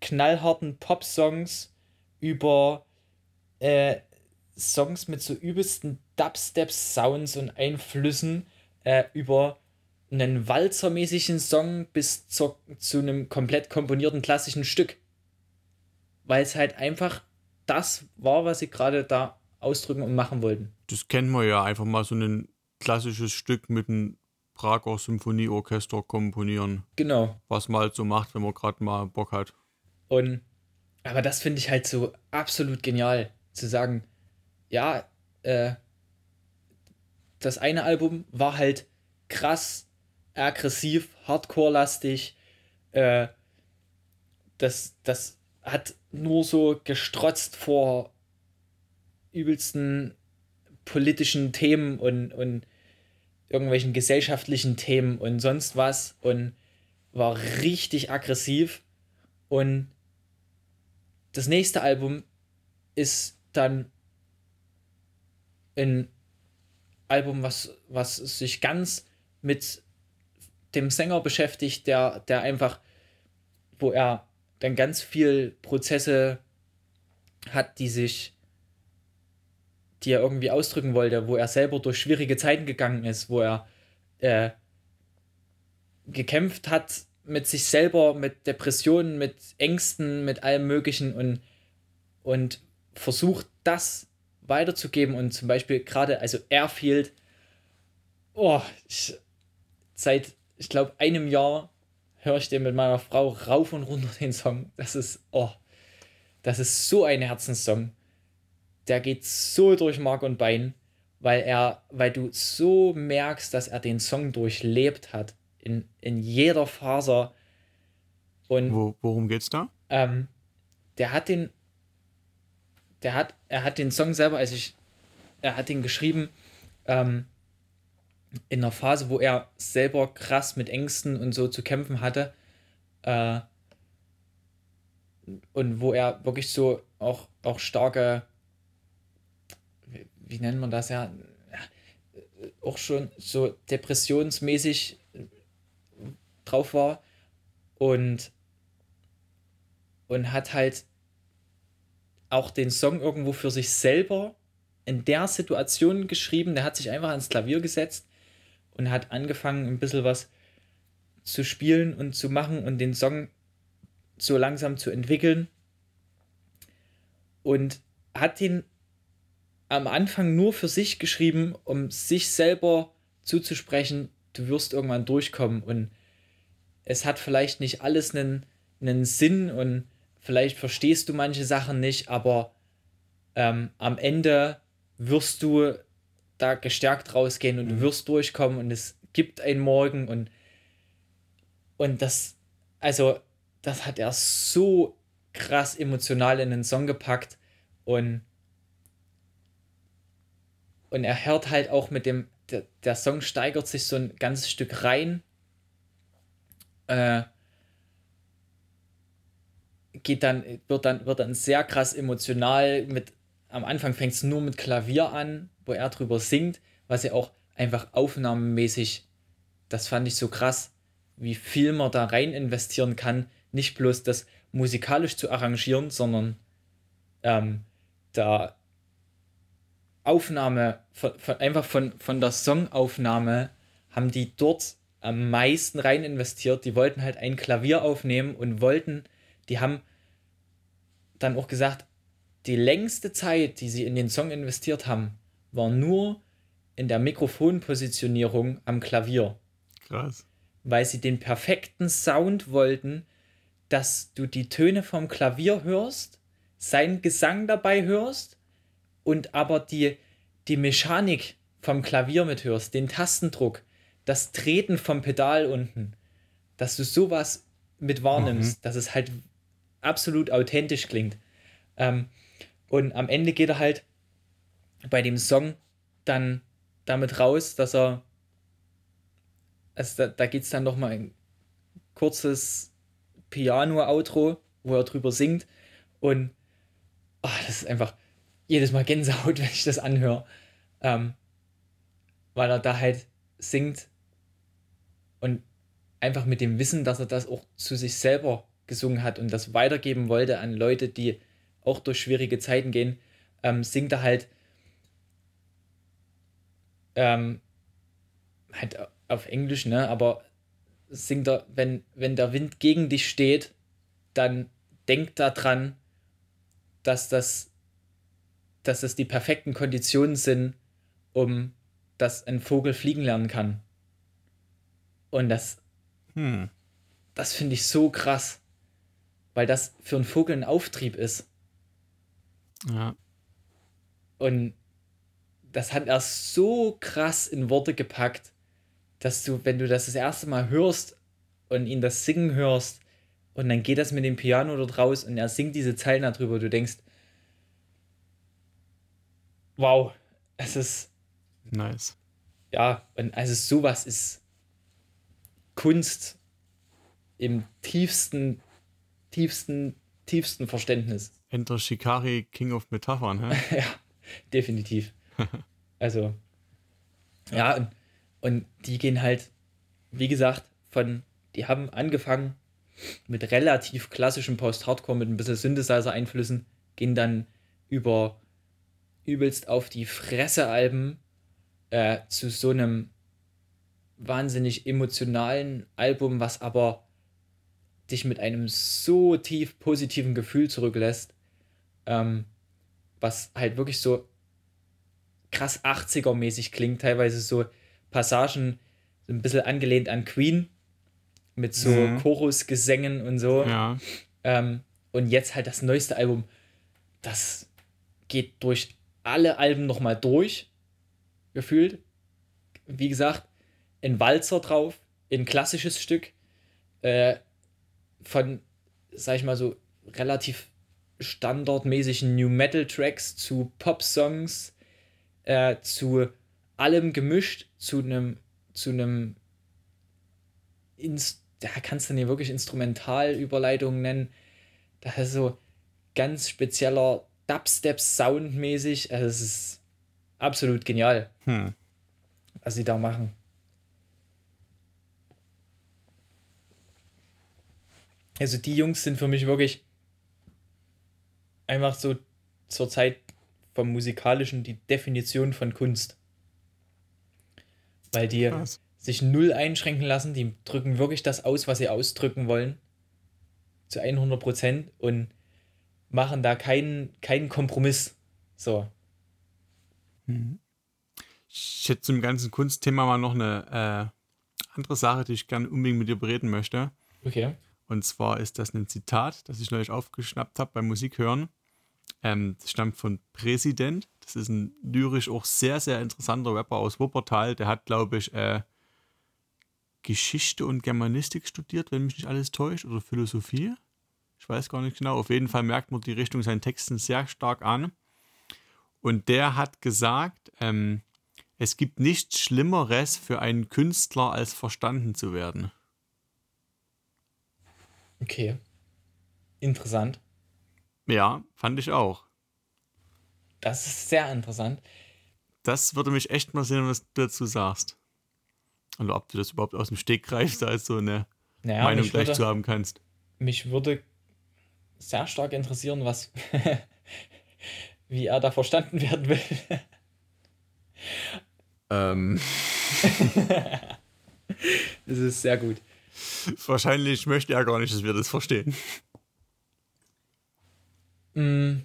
A: knallharten Pop-Songs über äh, Songs mit so übelsten Dubstep-Sounds und Einflüssen, äh, über einen walzermäßigen Song bis zur, zu einem komplett komponierten klassischen Stück. Weil es halt einfach das war, was sie gerade da ausdrücken und machen wollten.
B: Das kennen wir ja, einfach mal so ein klassisches Stück mit einem Prager Symphonieorchester komponieren.
A: Genau.
B: Was man halt so macht, wenn man gerade mal Bock hat.
A: Und aber das finde ich halt so absolut genial, zu sagen, ja, äh, das eine Album war halt krass, aggressiv, hardcore-lastig. Äh, das, das hat nur so gestrotzt vor übelsten politischen Themen und, und irgendwelchen gesellschaftlichen Themen und sonst was und war richtig aggressiv. Und das nächste Album ist dann ein Album, was, was sich ganz mit dem Sänger beschäftigt, der, der einfach, wo er dann ganz viel Prozesse hat, die sich die er irgendwie ausdrücken wollte, wo er selber durch schwierige Zeiten gegangen ist, wo er äh, gekämpft hat mit sich selber, mit Depressionen, mit Ängsten, mit allem Möglichen und, und versucht, das weiterzugeben und zum Beispiel gerade, also Airfield, oh, ich, seit, ich glaube, einem Jahr höre ich den mit meiner Frau rauf und runter den Song. Das ist, oh, das ist so ein Herzenssong der geht so durch Mark und Bein, weil er, weil du so merkst, dass er den Song durchlebt hat in, in jeder Faser. Und
B: Wo, worum geht's da?
A: Ähm, der hat den, der hat, er hat den Song selber, als ich, er hat den geschrieben ähm, in einer Phase, wo er selber krass mit Ängsten und so zu kämpfen hatte. Äh, und wo er wirklich so auch, auch starke wie nennt man das ja, auch schon so depressionsmäßig drauf war und, und hat halt auch den Song irgendwo für sich selber in der Situation geschrieben. Der hat sich einfach ans Klavier gesetzt und hat angefangen, ein bisschen was zu spielen und zu machen und den Song so langsam zu entwickeln. Und hat den am Anfang nur für sich geschrieben, um sich selber zuzusprechen, du wirst irgendwann durchkommen. Und es hat vielleicht nicht alles einen, einen Sinn und vielleicht verstehst du manche Sachen nicht, aber ähm, am Ende wirst du da gestärkt rausgehen und mhm. du wirst durchkommen und es gibt einen Morgen und, und das, also, das hat er so krass emotional in den Song gepackt und und er hört halt auch mit dem, der, der Song steigert sich so ein ganzes Stück rein. Äh, geht dann, wird dann, wird dann sehr krass emotional. Mit, am Anfang fängt es nur mit Klavier an, wo er drüber singt, was ja auch einfach aufnahmemäßig, das fand ich so krass, wie viel man da rein investieren kann. Nicht bloß das musikalisch zu arrangieren, sondern ähm, da Aufnahme, von, von, einfach von, von der Songaufnahme, haben die dort am meisten rein investiert. Die wollten halt ein Klavier aufnehmen und wollten, die haben dann auch gesagt, die längste Zeit, die sie in den Song investiert haben, war nur in der Mikrofonpositionierung am Klavier.
B: Krass.
A: Weil sie den perfekten Sound wollten, dass du die Töne vom Klavier hörst, seinen Gesang dabei hörst und aber die, die Mechanik vom Klavier mithörst, den Tastendruck, das Treten vom Pedal unten, dass du sowas mit wahrnimmst, mhm. dass es halt absolut authentisch klingt. Ähm, und am Ende geht er halt bei dem Song dann damit raus, dass er, also da, da geht es dann nochmal ein kurzes Piano-Outro, wo er drüber singt und oh, das ist einfach, jedes Mal Gänsehaut, wenn ich das anhöre. Ähm, weil er da halt singt und einfach mit dem Wissen, dass er das auch zu sich selber gesungen hat und das weitergeben wollte an Leute, die auch durch schwierige Zeiten gehen, ähm, singt er halt, ähm, halt auf Englisch, ne, aber singt er, wenn, wenn der Wind gegen dich steht, dann denk daran, dass das dass es die perfekten Konditionen sind, um dass ein Vogel fliegen lernen kann. Und das, hm. das finde ich so krass, weil das für einen Vogel ein Auftrieb ist.
B: Ja.
A: Und das hat er so krass in Worte gepackt, dass du, wenn du das das erste Mal hörst und ihn das singen hörst, und dann geht das mit dem Piano dort raus und er singt diese Zeilen darüber, du denkst, wow, es ist.
B: Nice.
A: Ja, und also sowas ist Kunst im tiefsten, tiefsten, tiefsten Verständnis.
B: Enter Shikari, King of Metaphern, hä?
A: ja, definitiv. also, ja, und, und die gehen halt, wie gesagt, von, die haben angefangen mit relativ klassischem Post-Hardcore, mit ein bisschen Synthesizer-Einflüssen, gehen dann über übelst auf die Fresse-Alben äh, zu so einem wahnsinnig emotionalen Album, was aber dich mit einem so tief positiven Gefühl zurücklässt, ähm, was halt wirklich so krass 80er-mäßig klingt, teilweise so Passagen so ein bisschen angelehnt an Queen mit so mhm. Chorusgesängen und so.
B: Ja.
A: Ähm, und jetzt halt das neueste Album, das geht durch alle Alben nochmal durch, gefühlt. Wie gesagt, ein Walzer drauf, ein klassisches Stück äh, von, sag ich mal so, relativ standardmäßigen New Metal Tracks zu Pop-Songs, äh, zu allem gemischt, zu einem, zu einem, da kannst du nicht wirklich Instrumentalüberleitungen nennen. Das ist so ganz spezieller Dubstep-Soundmäßig. Also es ist absolut genial, hm. was sie da machen. Also die Jungs sind für mich wirklich einfach so zur Zeit vom musikalischen die Definition von Kunst. Weil die Krass. sich null einschränken lassen, die drücken wirklich das aus, was sie ausdrücken wollen. Zu 100 Prozent und machen da keinen, keinen Kompromiss. So.
B: Mhm. Ich hätte zum ganzen Kunstthema mal noch eine äh, andere Sache, die ich gerne unbedingt mit dir bereden möchte.
A: Okay.
B: Und zwar ist das ein Zitat, das ich neulich aufgeschnappt habe beim Musikhören. Ähm, das stammt von Präsident. Das ist ein lyrisch auch sehr, sehr interessanter Rapper aus Wuppertal. Der hat, glaube ich, äh, Geschichte und Germanistik studiert, wenn mich nicht alles täuscht, oder Philosophie. Ich weiß gar nicht genau. Auf jeden Fall merkt man die Richtung seinen Texten sehr stark an. Und der hat gesagt, ähm, es gibt nichts Schlimmeres für einen Künstler, als verstanden zu werden.
A: Okay. Interessant.
B: Ja, fand ich auch.
A: Das ist sehr interessant.
B: Das würde mich echt mal sehen, was du dazu sagst. Und ob du das überhaupt aus dem Steg greifst, als so eine naja, Meinung gleich würde, zu haben kannst.
A: Mich würde sehr stark interessieren, was wie er da verstanden werden will.
B: ähm.
A: das ist sehr gut.
B: Wahrscheinlich möchte er gar nicht, dass wir das verstehen.
A: Mm.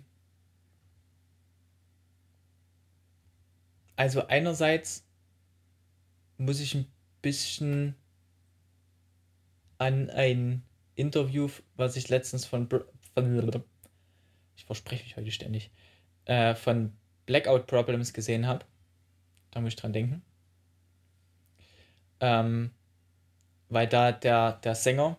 A: Also einerseits muss ich ein bisschen an ein Interview, was ich letztens von, von ich verspreche mich heute ständig, äh, von Blackout Problems gesehen habe. Da muss ich dran denken. Ähm, weil da der, der Sänger,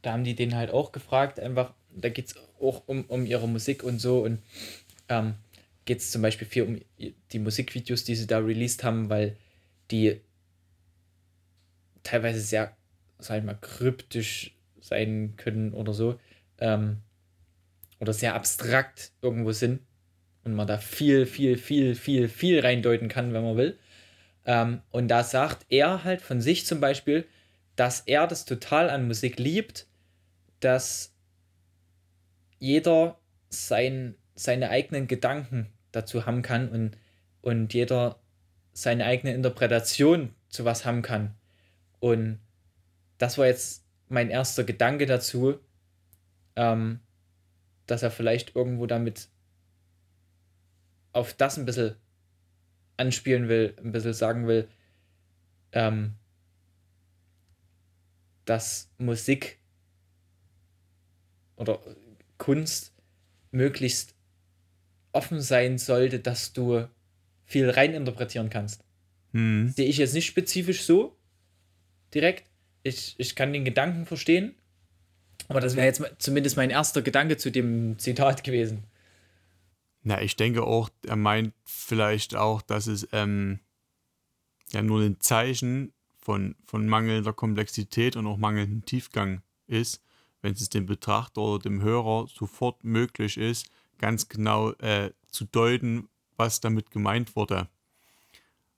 A: da haben die den halt auch gefragt, einfach, da geht es auch um, um ihre Musik und so und ähm, geht es zum Beispiel viel um die Musikvideos, die sie da released haben, weil die teilweise sehr, sag ich mal, kryptisch sein können oder so. Ähm, oder sehr abstrakt irgendwo sind und man da viel, viel, viel, viel, viel reindeuten kann, wenn man will. Ähm, und da sagt er halt von sich zum Beispiel, dass er das total an Musik liebt, dass jeder sein, seine eigenen Gedanken dazu haben kann und, und jeder seine eigene Interpretation zu was haben kann. Und das war jetzt mein erster Gedanke dazu, ähm, dass er vielleicht irgendwo damit auf das ein bisschen anspielen will, ein bisschen sagen will, ähm, dass Musik oder Kunst möglichst offen sein sollte, dass du viel reininterpretieren kannst. Hm. Sehe ich jetzt nicht spezifisch so direkt. Ich, ich kann den Gedanken verstehen, aber das wäre jetzt zumindest mein erster Gedanke zu dem Zitat gewesen.
B: Na, ich denke auch, er meint vielleicht auch, dass es ähm, ja nur ein Zeichen von, von mangelnder Komplexität und auch mangelndem Tiefgang ist, wenn es dem Betrachter oder dem Hörer sofort möglich ist, ganz genau äh, zu deuten, was damit gemeint wurde.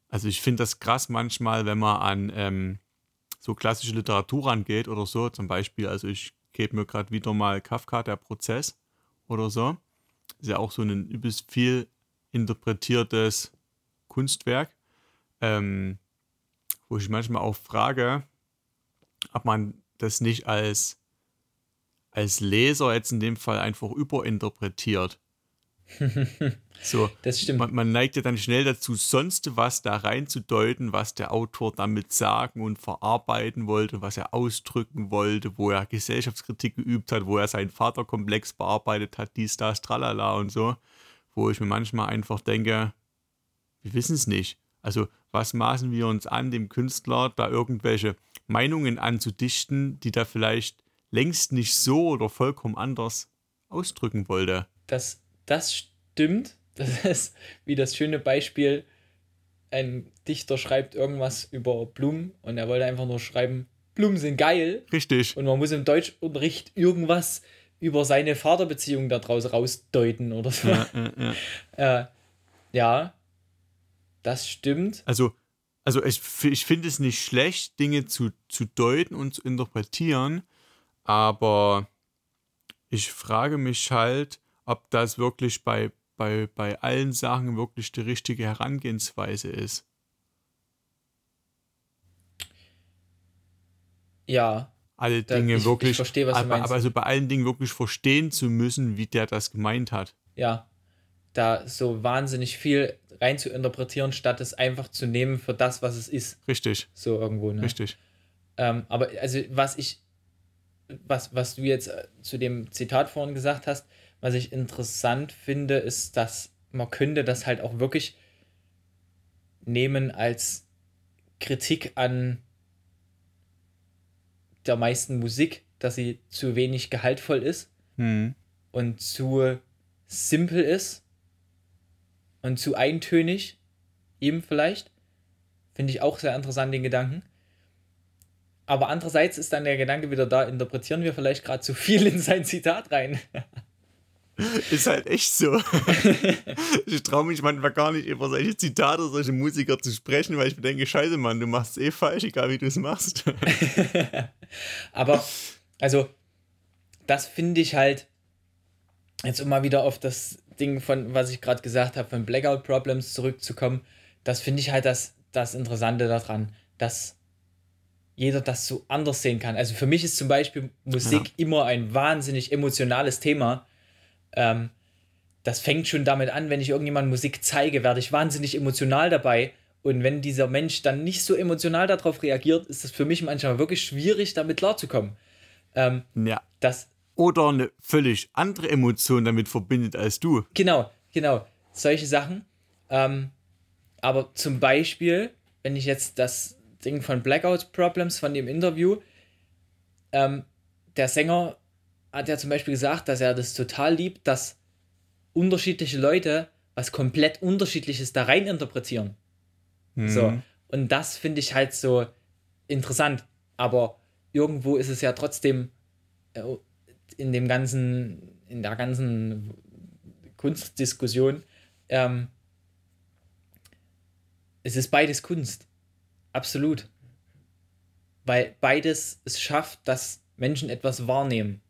B: Also ich finde das krass manchmal, wenn man an ähm, so klassische Literatur rangeht oder so, zum Beispiel, also ich gebe mir gerade wieder mal Kafka, der Prozess oder so. Ist ja auch so ein übelst viel interpretiertes Kunstwerk, ähm, wo ich manchmal auch frage, ob man das nicht als, als Leser jetzt in dem Fall einfach überinterpretiert. So,
A: das stimmt.
B: Man, man, neigt ja dann schnell dazu, sonst was da reinzudeuten, was der Autor damit sagen und verarbeiten wollte, was er ausdrücken wollte, wo er Gesellschaftskritik geübt hat, wo er seinen Vaterkomplex bearbeitet hat, dies, das, tralala und so. Wo ich mir manchmal einfach denke, wir wissen es nicht. Also, was maßen wir uns an, dem Künstler da irgendwelche Meinungen anzudichten, die da vielleicht längst nicht so oder vollkommen anders ausdrücken wollte?
A: Das, das stimmt. Das ist wie das schöne Beispiel, ein Dichter schreibt irgendwas über Blumen und er wollte einfach nur schreiben, Blumen sind geil.
B: Richtig.
A: Und man muss im Deutschunterricht irgendwas über seine Vaterbeziehung daraus rausdeuten oder so. Ja, ja, ja. äh, ja das stimmt.
B: Also, also ich, ich finde es nicht schlecht, Dinge zu, zu deuten und zu interpretieren, aber ich frage mich halt, ob das wirklich bei, bei, bei allen Sachen wirklich die richtige Herangehensweise ist.
A: Ja.
B: Alle Dinge ich, wirklich. Ich
A: verstehe, was
B: aber, aber also bei allen Dingen wirklich verstehen zu müssen, wie der das gemeint hat.
A: Ja. Da so wahnsinnig viel rein zu interpretieren, statt es einfach zu nehmen für das, was es ist.
B: Richtig.
A: So irgendwo, ne?
B: Richtig.
A: Ähm, aber also was ich, was, was du jetzt äh, zu dem Zitat vorhin gesagt hast, was ich interessant finde, ist, dass man könnte das halt auch wirklich nehmen als Kritik an der meisten Musik, dass sie zu wenig gehaltvoll ist
B: Hm.
A: und zu simpel ist und zu eintönig, eben vielleicht. Finde ich auch sehr interessant, den Gedanken. Aber andererseits ist dann der Gedanke wieder da, interpretieren wir vielleicht gerade zu viel in sein Zitat rein.
B: Ist halt echt so. ich traue mich manchmal gar nicht über solche Zitate, solche Musiker zu sprechen, weil ich mir denke, scheiße, Mann, du machst es eh falsch, egal wie du es machst.
A: Aber, also, das finde ich halt, jetzt um mal wieder auf das Ding von, was ich gerade gesagt habe, von Blackout Problems zurückzukommen, das finde ich halt das, das Interessante daran, dass jeder das so anders sehen kann. Also für mich ist zum Beispiel Musik
B: Ja.
A: immer ein wahnsinnig emotionales Thema. Ähm, das fängt schon damit an, wenn ich irgendjemandem Musik zeige, werde ich wahnsinnig emotional dabei. Und wenn dieser Mensch dann nicht so emotional darauf reagiert, ist es für mich manchmal wirklich schwierig, damit klarzukommen. Ähm,
B: ja.
A: das,
B: Oder eine völlig andere Emotion damit verbindet als du.
A: Genau, genau. Solche Sachen. Ähm, aber zum Beispiel, wenn ich jetzt das Ding von Blackout Problems von dem Interview, ähm, der Sänger hat ja zum Beispiel gesagt, dass er das total liebt, dass unterschiedliche Leute was komplett unterschiedliches da rein interpretieren. So.
B: Mhm.
A: Und das finde ich halt so interessant. Aber irgendwo ist es ja trotzdem äh, in dem ganzen, in der ganzen Kunstdiskussion, ähm, es ist beides Kunst. Absolut. Weil beides es schafft, dass Menschen etwas wahrnehmen,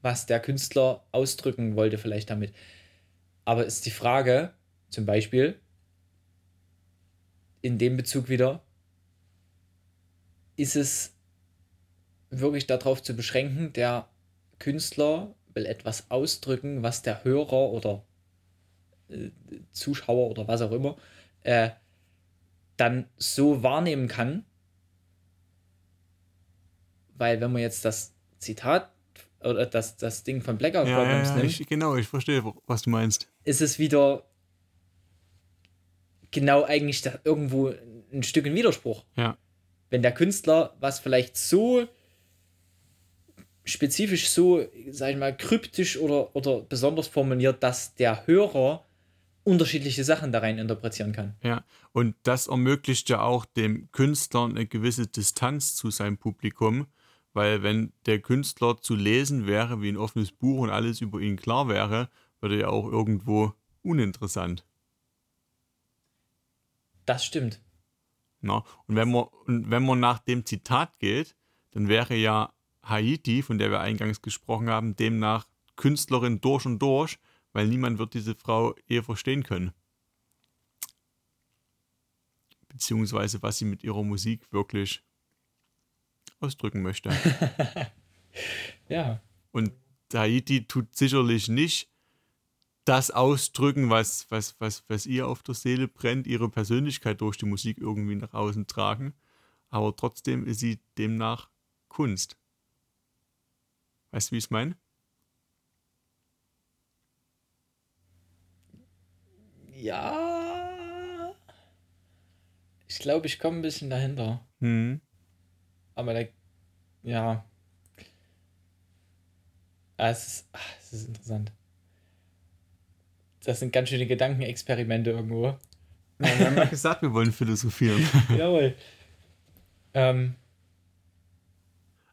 A: was der Künstler ausdrücken wollte, vielleicht damit. Aber ist die Frage, zum Beispiel, in dem Bezug wieder, ist es wirklich darauf zu beschränken, der Künstler will etwas ausdrücken, was der Hörer oder äh, Zuschauer oder was auch immer äh, dann so wahrnehmen kann, weil wenn man jetzt das Zitat oder das, das Ding von Blackout
B: Ja, ja,
A: Problems
B: ja,
A: nimmt,
B: ich, genau, ich verstehe, was du meinst.
A: ist es wieder genau eigentlich da irgendwo ein Stück ein Widerspruch.
B: Ja.
A: Wenn der Künstler was vielleicht so spezifisch so, sag ich mal, kryptisch oder, oder besonders formuliert, dass der Hörer unterschiedliche Sachen da rein interpretieren kann.
B: Ja, und das ermöglicht ja auch dem Künstler eine gewisse Distanz zu seinem Publikum, weil wenn der Künstler zu lesen wäre wie ein offenes Buch und alles über ihn klar wäre, würde er auch irgendwo uninteressant.
A: Das stimmt.
B: Na? Und, wenn man, und wenn man nach dem Zitat geht, dann wäre ja Haiti, von der wir eingangs gesprochen haben, demnach Künstlerin durch und durch, weil niemand wird diese Frau eher verstehen können. Beziehungsweise was sie mit ihrer Musik wirklich ausdrücken möchte.
A: Ja.
B: Und Haiti tut sicherlich nicht das ausdrücken, was, was, was, was ihr auf der Seele brennt, ihre Persönlichkeit durch die Musik irgendwie nach außen tragen. Aber trotzdem ist sie demnach Kunst. Weißt du, wie ich es meine?
A: Ja. Ich glaube, ich komme ein bisschen dahinter.
B: Hm.
A: Aber der, ja. Ah, es, ist, ah, es ist interessant. Das sind ganz schöne Gedankenexperimente irgendwo.
B: Ja, wir haben ja gesagt, wir wollen philosophieren.
A: Jawohl. Ähm,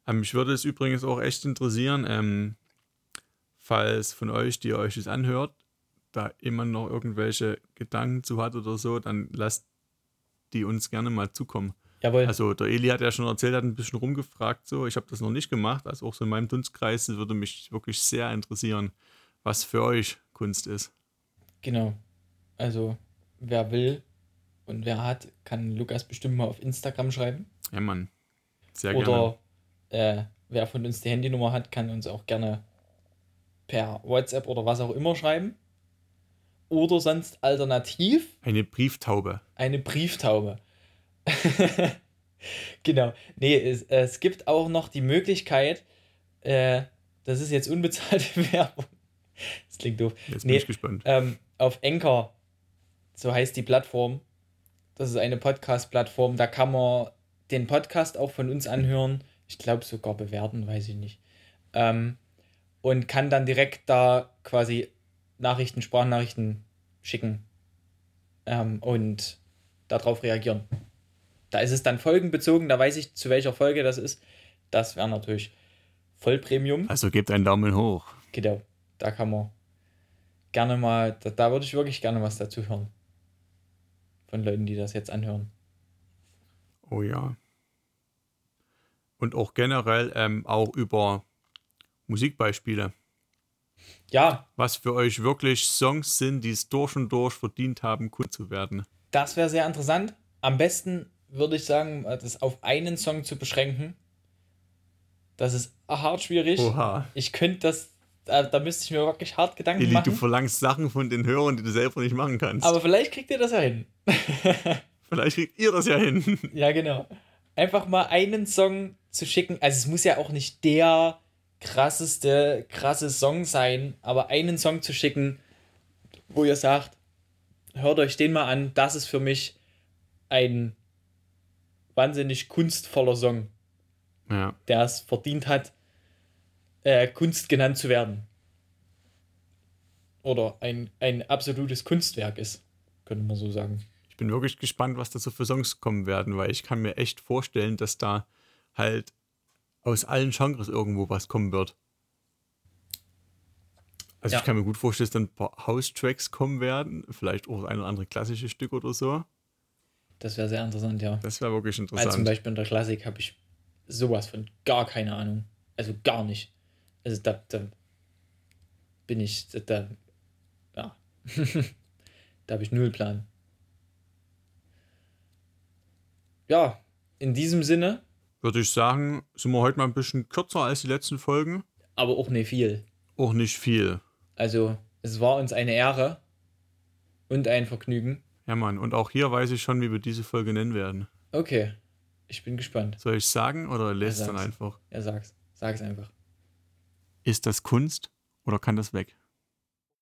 B: Ähm, mich würde es übrigens auch echt interessieren, ähm, falls von euch, die ihr euch das anhört, da jemand noch irgendwelche Gedanken zu hat oder so, dann lasst die uns gerne mal zukommen.
A: jawohl.
B: Also der Eli hat ja schon erzählt, hat ein bisschen rumgefragt, so. Ich habe das noch nicht gemacht, also auch so in meinem Dunstkreis würde mich wirklich sehr interessieren, was für euch Kunst ist.
A: Genau. Also, wer will und wer hat, kann Lukas bestimmt mal auf Instagram schreiben.
B: Ja, Mann. Sehr gerne.
A: Oder äh, wer von uns die Handynummer hat, kann uns auch gerne per WhatsApp oder was auch immer schreiben. Oder sonst alternativ
B: Eine Brieftaube.
A: eine Brieftaube. genau. Nee, es, es gibt auch noch die Möglichkeit, äh, das ist jetzt unbezahlte Werbung. Das klingt doof.
B: Jetzt bin
A: Nee,
B: ich gespannt.
A: ähm, auf Anchor, so heißt die Plattform. Das ist eine Podcast-Plattform. Da kann man den Podcast auch von uns anhören. Ich glaube sogar bewerten, weiß ich nicht. Ähm, und kann dann direkt da quasi Nachrichten, Sprachnachrichten schicken ähm, und darauf reagieren. Da ist es dann folgenbezogen, da weiß ich, zu welcher Folge das ist. Das wäre natürlich Vollpremium.
B: Also gebt einen Daumen hoch.
A: Genau, da kann man gerne mal, da, da würde ich wirklich gerne was dazu hören. Von Leuten, die das jetzt anhören.
B: Oh ja. Und auch generell ähm, auch über Musikbeispiele.
A: Ja,
B: Was für euch wirklich Songs sind, die es durch und durch verdient haben, cool zu werden.
A: das wäre sehr interessant. Am besten würde ich sagen, das auf einen Song zu beschränken. Das ist hart schwierig.
B: Oha.
A: Ich könnte das, da, da müsste ich mir wirklich hart Gedanken
B: Eli, du
A: machen.
B: verlangst Sachen von den Hörern, die du selber nicht machen kannst.
A: Aber vielleicht kriegt ihr das ja hin.
B: Vielleicht kriegt ihr das ja hin.
A: Ja, genau. Einfach mal einen Song zu schicken. Also es muss ja auch nicht der krasseste, krasse Song sein, aber einen Song zu schicken, wo ihr sagt, hört euch den mal an, das ist für mich ein wahnsinnig kunstvoller Song,
B: Ja.
A: der es verdient hat, äh, Kunst genannt zu werden. Oder ein, ein absolutes Kunstwerk ist, könnte man so sagen.
B: Ich bin wirklich gespannt, was da so für Songs kommen werden, weil ich kann mir echt vorstellen, dass da halt aus allen Genres irgendwo was kommen wird. Also
A: Ja.
B: ich kann mir gut vorstellen, dass dann ein paar House-Tracks kommen werden, vielleicht auch ein oder andere klassische Stück oder so.
A: Das wäre sehr interessant, ja.
B: Das wäre wirklich
A: Weil zum
B: interessant.
A: Beispiel in der Klassik habe ich sowas von gar keine Ahnung. Also gar nicht. Also da, da bin ich, da, da ja. da habe ich null Plan. Ja, in diesem Sinne,
B: Würde ich sagen, sind wir heute mal ein bisschen kürzer als die letzten Folgen.
A: aber auch nicht viel.
B: Auch nicht viel.
A: Also es war uns eine Ehre und ein Vergnügen.
B: Ja, Mann. Und auch hier weiß ich schon, wie wir diese Folge nennen werden.
A: Okay, ich bin gespannt.
B: Soll ich sagen oder lässt
A: Ja,
B: dann einfach?
A: Ja, sag's. Sag's einfach.
B: Ist das Kunst oder kann das weg?